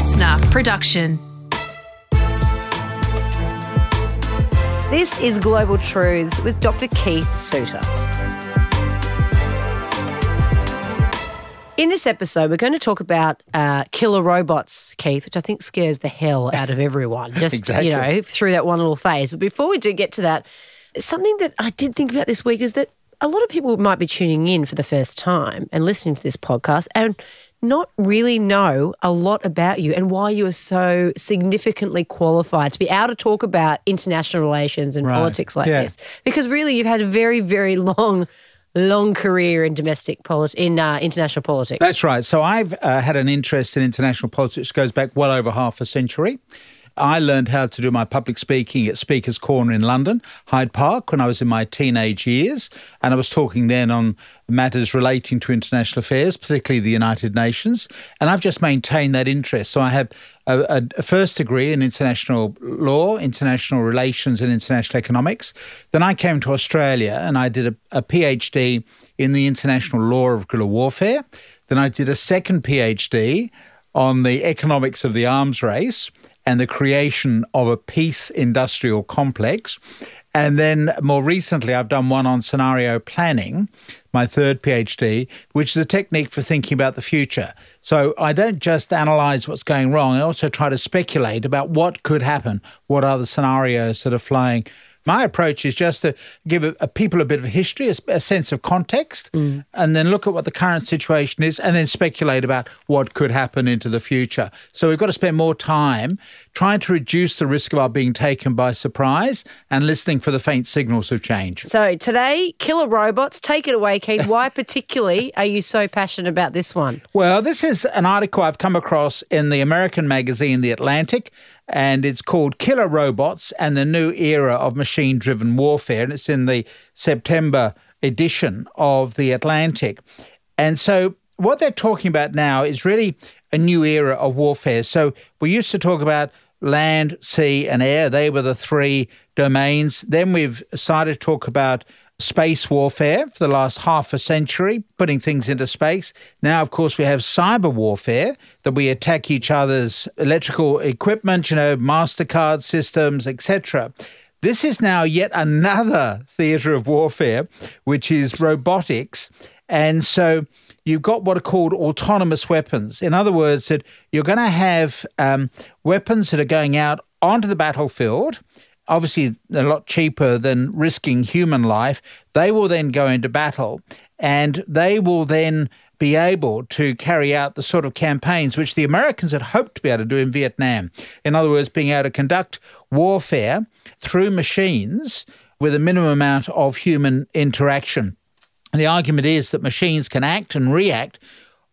listener production. This is Global Truths with Dr. Keith Suter. In this episode, we're going to talk about uh, killer robots, Keith, which I think scares the hell out of everyone. Just Exactly. you know, through that one little phase. But before we do get to that, something that I did think about this week is that a lot of people might be tuning in for the first time and listening to this podcast and not really know a lot about you and why you are so significantly qualified to be able to talk about international relations and Right. politics like Yeah. this. Because really, you've had a very, very long, long career in domestic politics, in uh, international politics. That's right. So I've uh, had an interest in international politics goes back well over half a century. I learned how to do my public speaking at Speaker's Corner in London, Hyde Park, when I was in my teenage years. And I was talking then on matters relating to international affairs, particularly the United Nations. And I've just maintained that interest. So I have a, a, first degree in international law, international relations, and international economics. Then I came to Australia and I did a, a PhD in the international law of guerrilla warfare. Then I did a second PhD on the economics of the arms race and the creation of a peace industrial complex. And then more recently, I've done one on scenario planning, my third PhD, which is a technique for thinking about the future. So I don't just analyze what's going wrong, I also try to speculate about what could happen, what are the scenarios that are flying. My approach is just to give a, a people a bit of history, a sense of context, mm. and then look at what the current situation is, and then speculate about what could happen into the future. So we've got to spend more time trying to reduce the risk of our being taken by surprise and listening for the faint signals of change. So today, killer robots. Take it away, Keith. Why particularly are you so passionate about this one? Well, this is an article I've come across in the American magazine The Atlantic, and it's called Killer Robots and the New Era of Machine Driven Warfare, and it's in the September edition of The Atlantic. And so, what they're talking about now is really a new era of warfare. So, we used to talk about land, sea, and air, they were the three domains. Then we've started to talk about space warfare for the last half a century, putting things into space. Now, of course, we have cyber warfare that we attack each other's electrical equipment, you know, MasterCard systems, etc. This is now yet another theatre of warfare, which is robotics. And so you've got what are called autonomous weapons. In other words, that you're going to have um, weapons that are going out onto the battlefield obviously a lot cheaper than risking human life. They will then go into battle and they will then be able to carry out the sort of campaigns which the Americans had hoped to be able to do in Vietnam. In other words, being able to conduct warfare through machines with a minimum amount of human interaction. And the argument is that machines can act and react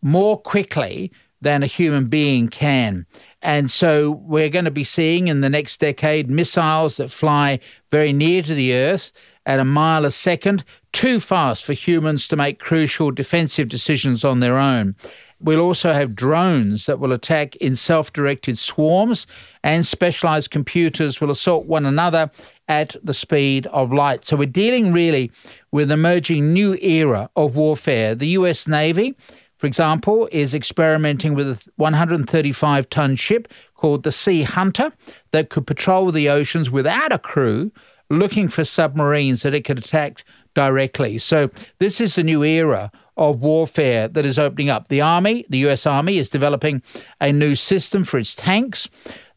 more quickly than a human being can. And so we're going to be seeing in the next decade missiles that fly very near to the Earth at a mile a second, too fast for humans to make crucial defensive decisions on their own. We'll also have drones that will attack in self directed swarms, and specialized computers will assault one another at the speed of light. So we're dealing really with an emerging new era of warfare. The US Navy, for example, is experimenting with a 135 ton ship called the Sea Hunter that could patrol the oceans without a crew looking for submarines that it could attack directly. So this is the new era of warfare that is opening up. The Army, the US Army, is developing a new system for its tanks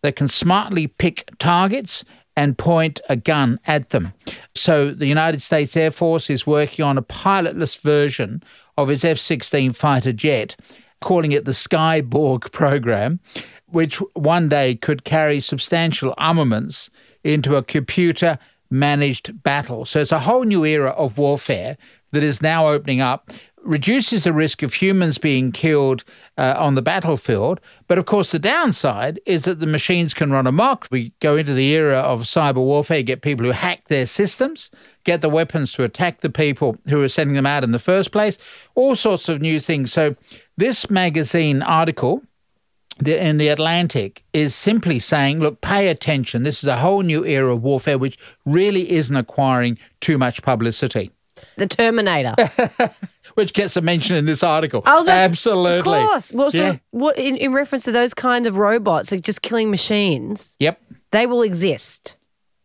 that can smartly pick targets and point a gun at them. So the United States Air Force is working on a pilotless version of his F 16 fighter jet, calling it the Skyborg program, which one day could carry substantial armaments into a computer managed battle. So it's a whole new era of warfare that is now opening up, reduces the risk of humans being killed uh, on the battlefield. But of course, the downside is that the machines can run amok. We go into the era of cyber warfare, get people who hack their systems, get the weapons to attack the people who are sending them out in the first place, all sorts of new things. So, this magazine article in the Atlantic is simply saying, look, pay attention. This is a whole new era of warfare, which really isn't acquiring too much publicity. The Terminator. which gets a mention in this article. I was Absolutely. Of course. Well, so Yeah. what in, in reference to those kind of robots, like just killing machines, Yep. they will exist.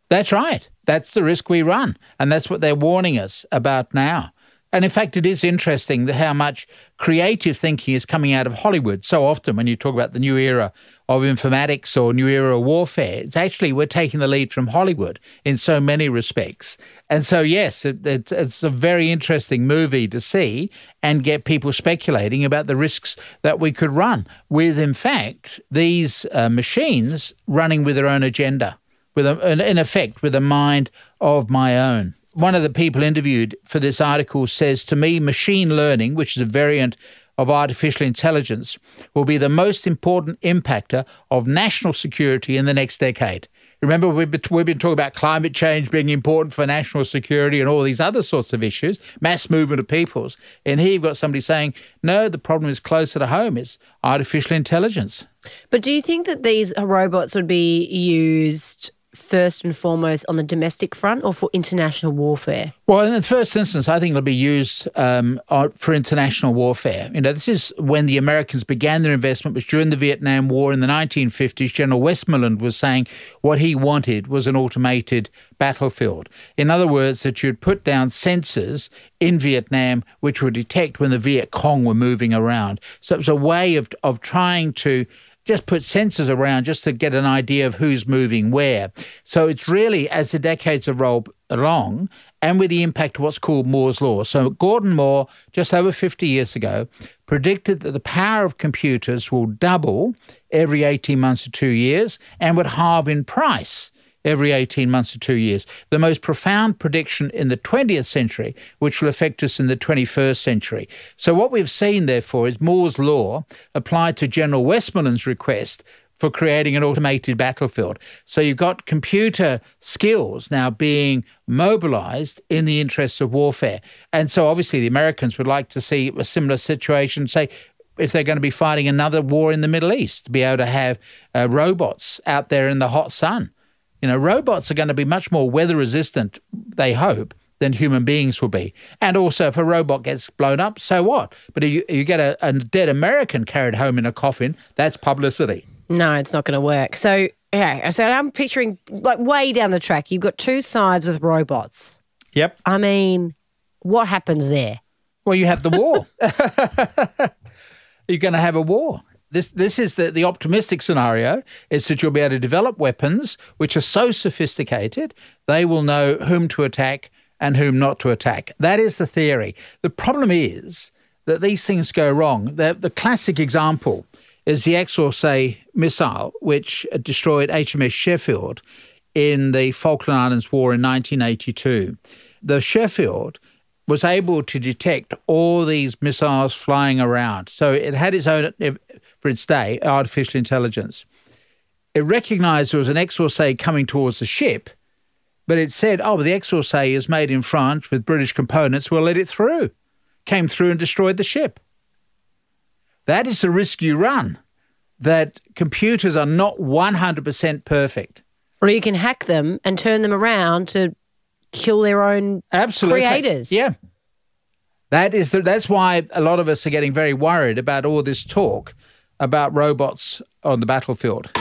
That's right. That's the risk we run. And that's what they're warning us about now. And in fact, it is interesting how much creative thinking is coming out of Hollywood. So often, when you talk about the new era of informatics or new era of warfare, it's actually we're taking the lead from Hollywood in so many respects. And so, yes, it, it's, it's a very interesting movie to see and get people speculating about the risks that we could run with, in fact, these uh, machines running with their own agenda with a, in effect with a mind of my own. One of the people interviewed for this article says to me, machine learning, which is a variant of artificial intelligence, will be the most important impactor of national security in the next decade. Remember, we've been, talking about climate change being important for national security and all these other sorts of issues, mass movement of peoples. And here you've got somebody saying, no, the problem is closer to home. It's artificial intelligence. But do you think that these robots would be used first and foremost on the domestic front or for international warfare? Well, in the first instance, I think they'll be used um, for international warfare. You know, this is when the Americans began their investment, which during the Vietnam War in the 1950s. General Westmoreland was saying what he wanted was an automated battlefield. In other words, that you'd put down sensors in Vietnam which would detect when the Viet Cong were moving around. So it was a way of, of trying to just put sensors around just to get an idea of who's moving where. So it's really, as the decades have rolled along, and with the impact of what's called Moore's Law. So Gordon Moore, just over 50 years ago, predicted that the power of computers will double every 18 months to two years and would halve in price every 18 months to two years. The most profound prediction in the 20th century, which will affect us in the 21st century. So, what we've seen, therefore, is Moore's Law applied to General Westmoreland's request for creating an automated battlefield. So, you've got computer skills now being mobilized in the interests of warfare. And so, obviously, the Americans would like to see a similar situation, say, if they're going to be fighting another war in the Middle East, to be able to have uh, robots out there in the hot sun. You know, robots are going to be much more weather resistant, they hope, than human beings will be. And also, if a robot gets blown up, so what? But if you, you get a, a dead American carried home in a coffin, that's publicity. No, it's not going to work. So, yeah, so I'm picturing like way down the track, you've got two sides with robots. Yep. I mean, what happens there? Well, you have the war. You're going to have a war. This, this is the, the optimistic scenario is that you'll be able to develop weapons which are so sophisticated they will know whom to attack and whom not to attack. That is the theory. The problem is that these things go wrong. The, the classic example is the Exocet missile, which destroyed HMS Sheffield in the Falkland Islands War in 1982. The Sheffield was able to detect all these missiles flying around. So it had its own, for its day, artificial intelligence. It recognized there was an Exocet coming towards the ship, but it said, oh, the Exocet is made in France with British components, we'll let it through. Came through and destroyed the ship. That is the risk you run, that computers are not 100% perfect. Or you can hack them and turn them around to kill their own Absolutely. creators. Yeah. That is the, that's why a lot of us are getting very worried about all this talk about robots on the battlefield.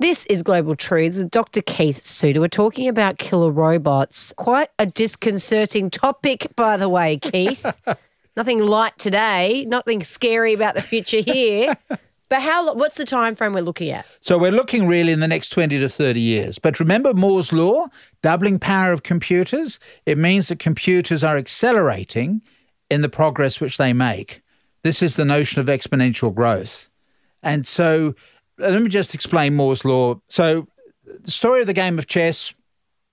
This is Global Truths with Dr. Keith Suter. We're talking about killer robots. Quite a disconcerting topic, by the way, Keith. nothing light today, nothing scary about the future here. but how? What's the time frame we're looking at? So we're looking really in the next 20 to 30 years. But remember Moore's law, doubling power of computers? It means that computers are accelerating in the progress which they make. This is the notion of exponential growth. And so let me just explain Moore's law. So the story of the game of chess,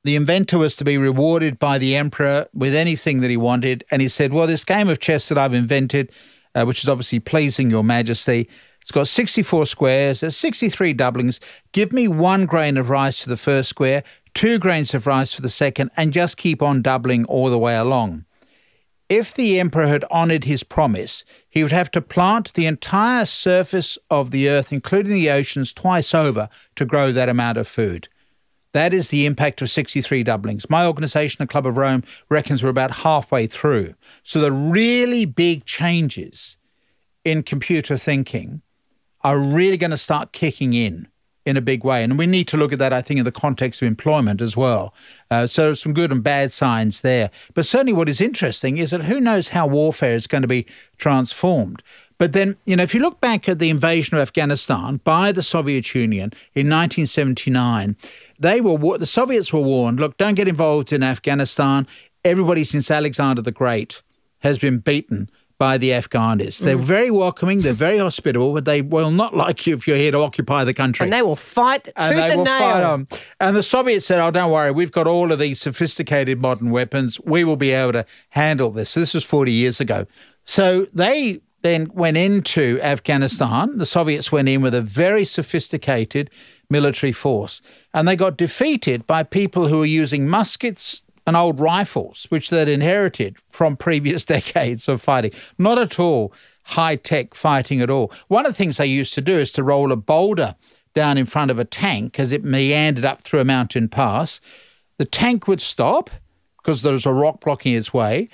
the inventor was to be rewarded by the emperor with anything that he wanted. And he said, Well, this game of chess that I've invented, uh, which is obviously pleasing your majesty, it's got 64 squares, there's 63 doublings. Give me one grain of rice for the first square, two grains of rice for the second, and just keep on doubling all the way along. If the emperor had honoured his promise, he would have to plant the entire surface of the earth, including the oceans, twice over to grow that amount of food. That is the impact of 63 doublings. My organization, the Club of Rome, reckons we're about halfway through. So the really big changes in computer thinking are really going to start kicking in in a big way. And we need to look at that, I think, in the context of employment as well. Uh, so there's some good and bad signs there. But certainly what is interesting is that who knows how warfare is going to be transformed. But then, you know, if you look back at the invasion of Afghanistan by the Soviet Union in 1979, they were the Soviets were warned, look, don't get involved in Afghanistan. Everybody since Alexander the Great has been beaten by the Afghans. They're mm. very welcoming, they're very hospitable, but they will not like you if you're here to occupy the country. And they will fight and tooth and, nail. And the Soviets said, oh, don't worry, we've got all of these sophisticated modern weapons. We will be able to handle this. So this was 40 years ago. So they then went into Afghanistan. The Soviets went in with a very sophisticated military force. And they got defeated by people who were using muskets, and old rifles, which they'd inherited from previous decades of fighting. Not at all high tech fighting at all. One of the things they used to do is to roll a boulder down in front of a tank as it meandered up through a mountain pass. The tank would stop because there was a rock blocking its way.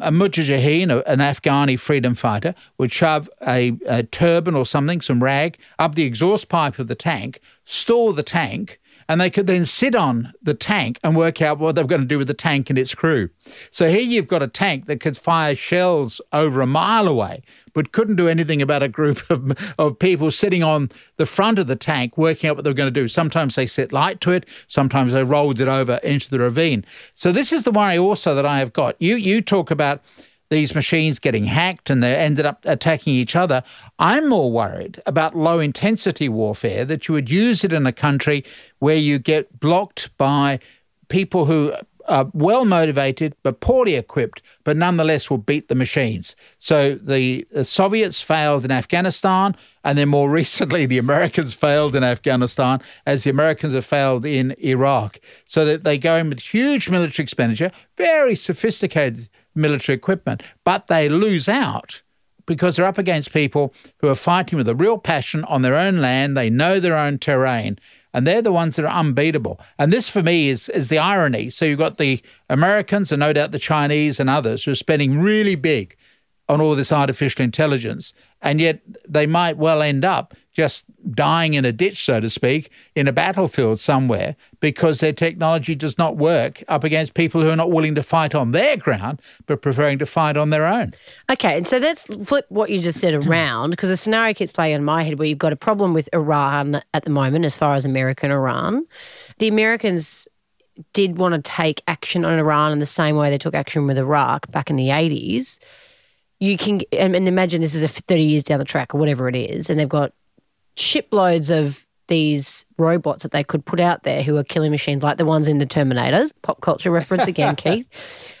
A mujahideen, an Afghani freedom fighter, would shove a, a turban or something, some rag, up the exhaust pipe of the tank, stall the tank, and they could then sit on the tank and work out what they're going to do with the tank and its crew. So here you've got a tank that could fire shells over a mile away, but couldn't do anything about a group of, of people sitting on the front of the tank working out what they're going to do. Sometimes they set light to it, sometimes they rolled it over into the ravine. So this is the worry also that I have got. You you talk about these machines getting hacked and they ended up attacking each other. I'm more worried about low intensity warfare that you would use it in a country where you get blocked by people who are well motivated but poorly equipped, but nonetheless will beat the machines. So the, the, Soviets failed in Afghanistan, and then more recently, the Americans failed in Afghanistan, as the Americans have failed in Iraq. So that they go in with huge military expenditure, very sophisticated military equipment, but they lose out because they're up against people who are fighting with a real passion on their own land. They know their own terrain, and they're the ones that are unbeatable. And this, for me, is is the irony. So you've got the Americans, and no doubt the Chinese and others who are spending really big on all this artificial intelligence, and yet they might well end up just dying in a ditch, so to speak, in a battlefield somewhere because their technology does not work up against people who are not willing to fight on their ground but preferring to fight on their own. Okay, and so let's flip what you just said around because the scenario keeps playing in my head where you've got a problem with Iran at the moment as far as America and Iran. The Americans did want to take action on Iran in the same way they took action with Iraq back in the 80s you can and imagine this is a 30 years down the track or whatever it is and they've got shiploads of these robots that they could put out there who are killing machines like the ones in the Terminators. Pop culture reference again, Keith.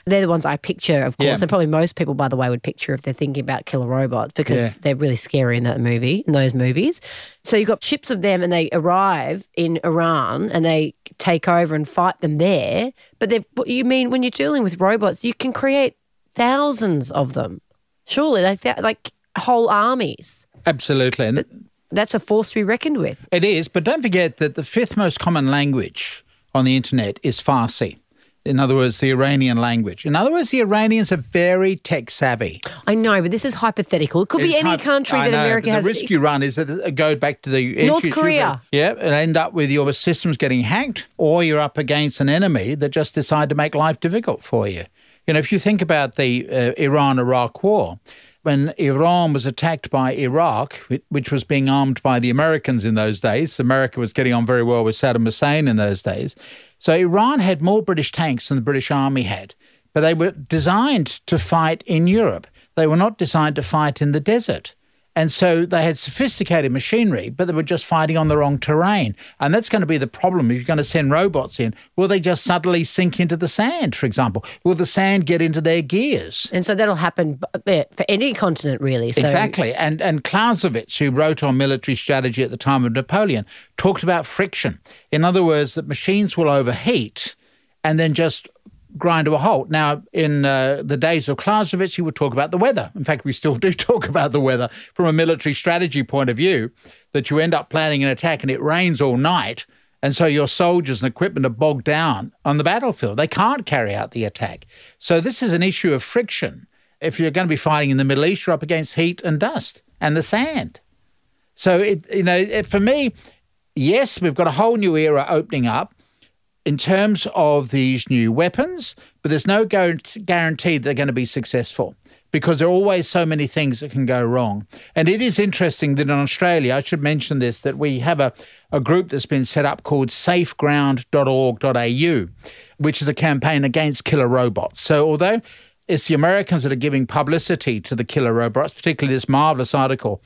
They're the ones I picture, of course, yeah. and probably most people, by the way, would picture if they're thinking about killer robots because yeah. they're really scary in that movie, in those movies. So you've got ships of them and they arrive in Iran and they take over and fight them there. But they you mean when you're dealing with robots, you can create thousands of them. Surely, like, like whole armies. Absolutely. And that's a force to be reckoned with. It is, but don't forget that the fifth most common language on the internet is Farsi. In other words, the Iranian language. In other words, the Iranians are very tech savvy. I know, but this is hypothetical. It could it's be any country that know, America has. The risk you run is that it go back to the North Korea. Yeah, and end up with your systems getting hacked, or you're up against an enemy that just decide to make life difficult for you. You know, if you think about the uh, Iran-Iraq war, when Iran was attacked by Iraq, which was being armed by the Americans in those days, America was getting on very well with Saddam Hussein in those days. So Iran had more British tanks than the British Army had, but they were designed to fight in Europe. They were not designed to fight in the desert. And so they had sophisticated machinery, but they were just fighting on the wrong terrain. And that's going to be the problem. If you're going to send robots in, will they just suddenly sink into the sand, for example? Will the sand get into their gears? And so that'll happen for any continent, really. So. Exactly. And, and Clausewitz, who wrote on military strategy at the time of Napoleon, talked about friction. In other words, that machines will overheat and then just grind to a halt. Now, in uh, the days of Clausewitz, he would talk about the weather. In fact, we still do talk about the weather from a military strategy point of view, that you end up planning an attack and it rains all night And so your soldiers and equipment are bogged down on the battlefield. They can't carry out the attack. So this is an issue of friction. If you're going to be fighting in the Middle East, you're up against heat and dust and the sand. So it, you know, it, for me, yes, we've got a whole new era opening up in terms of these new weapons, but there's no guarantee they're going to be successful because there are always so many things that can go wrong. And it is interesting that in Australia, I should mention this, that we have a, a group that's been set up called safeground.org.au, which is a campaign against killer robots. So although it's the Americans that are giving publicity to the killer robots, particularly this marvelous article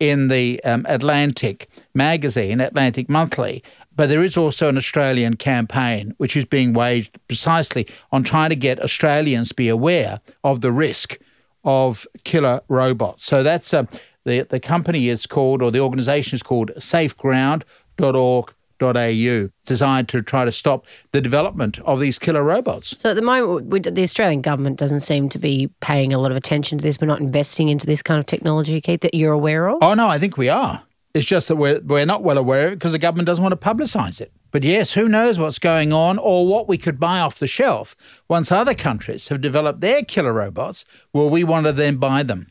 in the um, Atlantic magazine, Atlantic Monthly, but there is also an Australian campaign which is being waged precisely on trying to get Australians to be aware of the risk of killer robots. So that's uh, the the company is called or the organisation is called safeground.org.au, designed to try to stop the development of these killer robots. So at the moment, the Australian government doesn't seem to be paying a lot of attention to this. We're not investing into this kind of technology, Keith, that you're aware of. Oh no, I think we are. It's just that we're we're not well aware of it because the government doesn't want to publicise it. But yes, who knows what's going on or what we could buy off the shelf once other countries have developed their killer robots? Will we want to then buy them?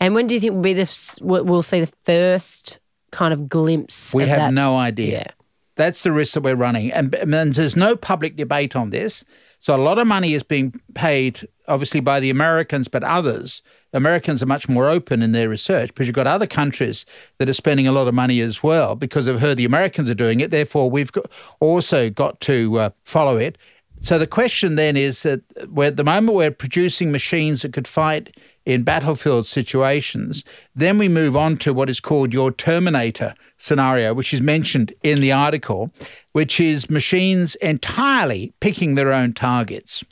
And when do you think will be the we'll see the first kind of glimpse? We have that? no idea. Yeah. That's the risk that we're running, and, and there's no public debate on this. So a lot of money is being paid, obviously, by the Americans, but others. Americans are much more open in their research because you've got other countries that are spending a lot of money as well because they've heard the Americans are doing it. Therefore, we've got, also got to uh, follow it. So the question then is that at the moment we're producing machines that could fight in battlefield situations, then we move on to what is called your Terminator scenario, which is mentioned in the article, which is machines entirely picking their own targets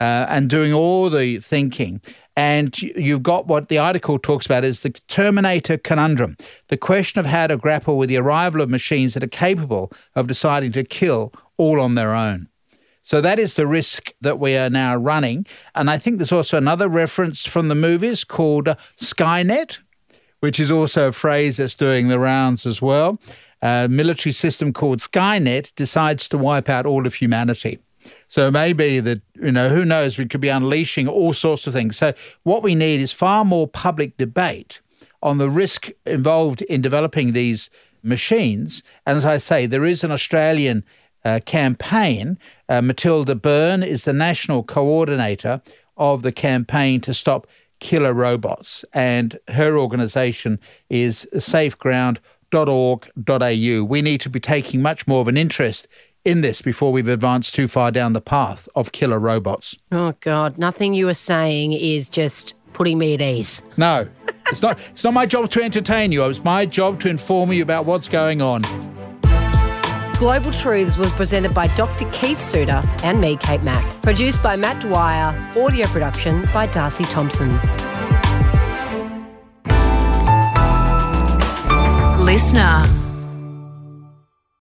uh, and doing all the thinking. And you've got what the article talks about is the Terminator conundrum the question of how to grapple with the arrival of machines that are capable of deciding to kill all on their own. So that is the risk that we are now running. And I think there's also another reference from the movies called uh, Skynet, which is also a phrase that's doing the rounds as well. A military system called Skynet decides to wipe out all of humanity. So maybe that, you know, who knows, we could be unleashing all sorts of things. So what we need is far more public debate on the risk involved in developing these machines. And as I say, there is an Australian uh, campaign. Uh, Matilda Byrne is the national coordinator of the campaign to stop killer robots, and her organisation is safeground.org.au. We need to be taking much more of an interest in this before we've advanced too far down the path of killer robots. Oh God, nothing you are saying is just putting me at ease. No, it's not. It's not my job to entertain you. It's my job to inform you about what's going on. Global Truths was presented by Dr. Keith Suter and me, Kate Mack. Produced by Matt Dwyer. Audio production by Darcy Thompson. Listener.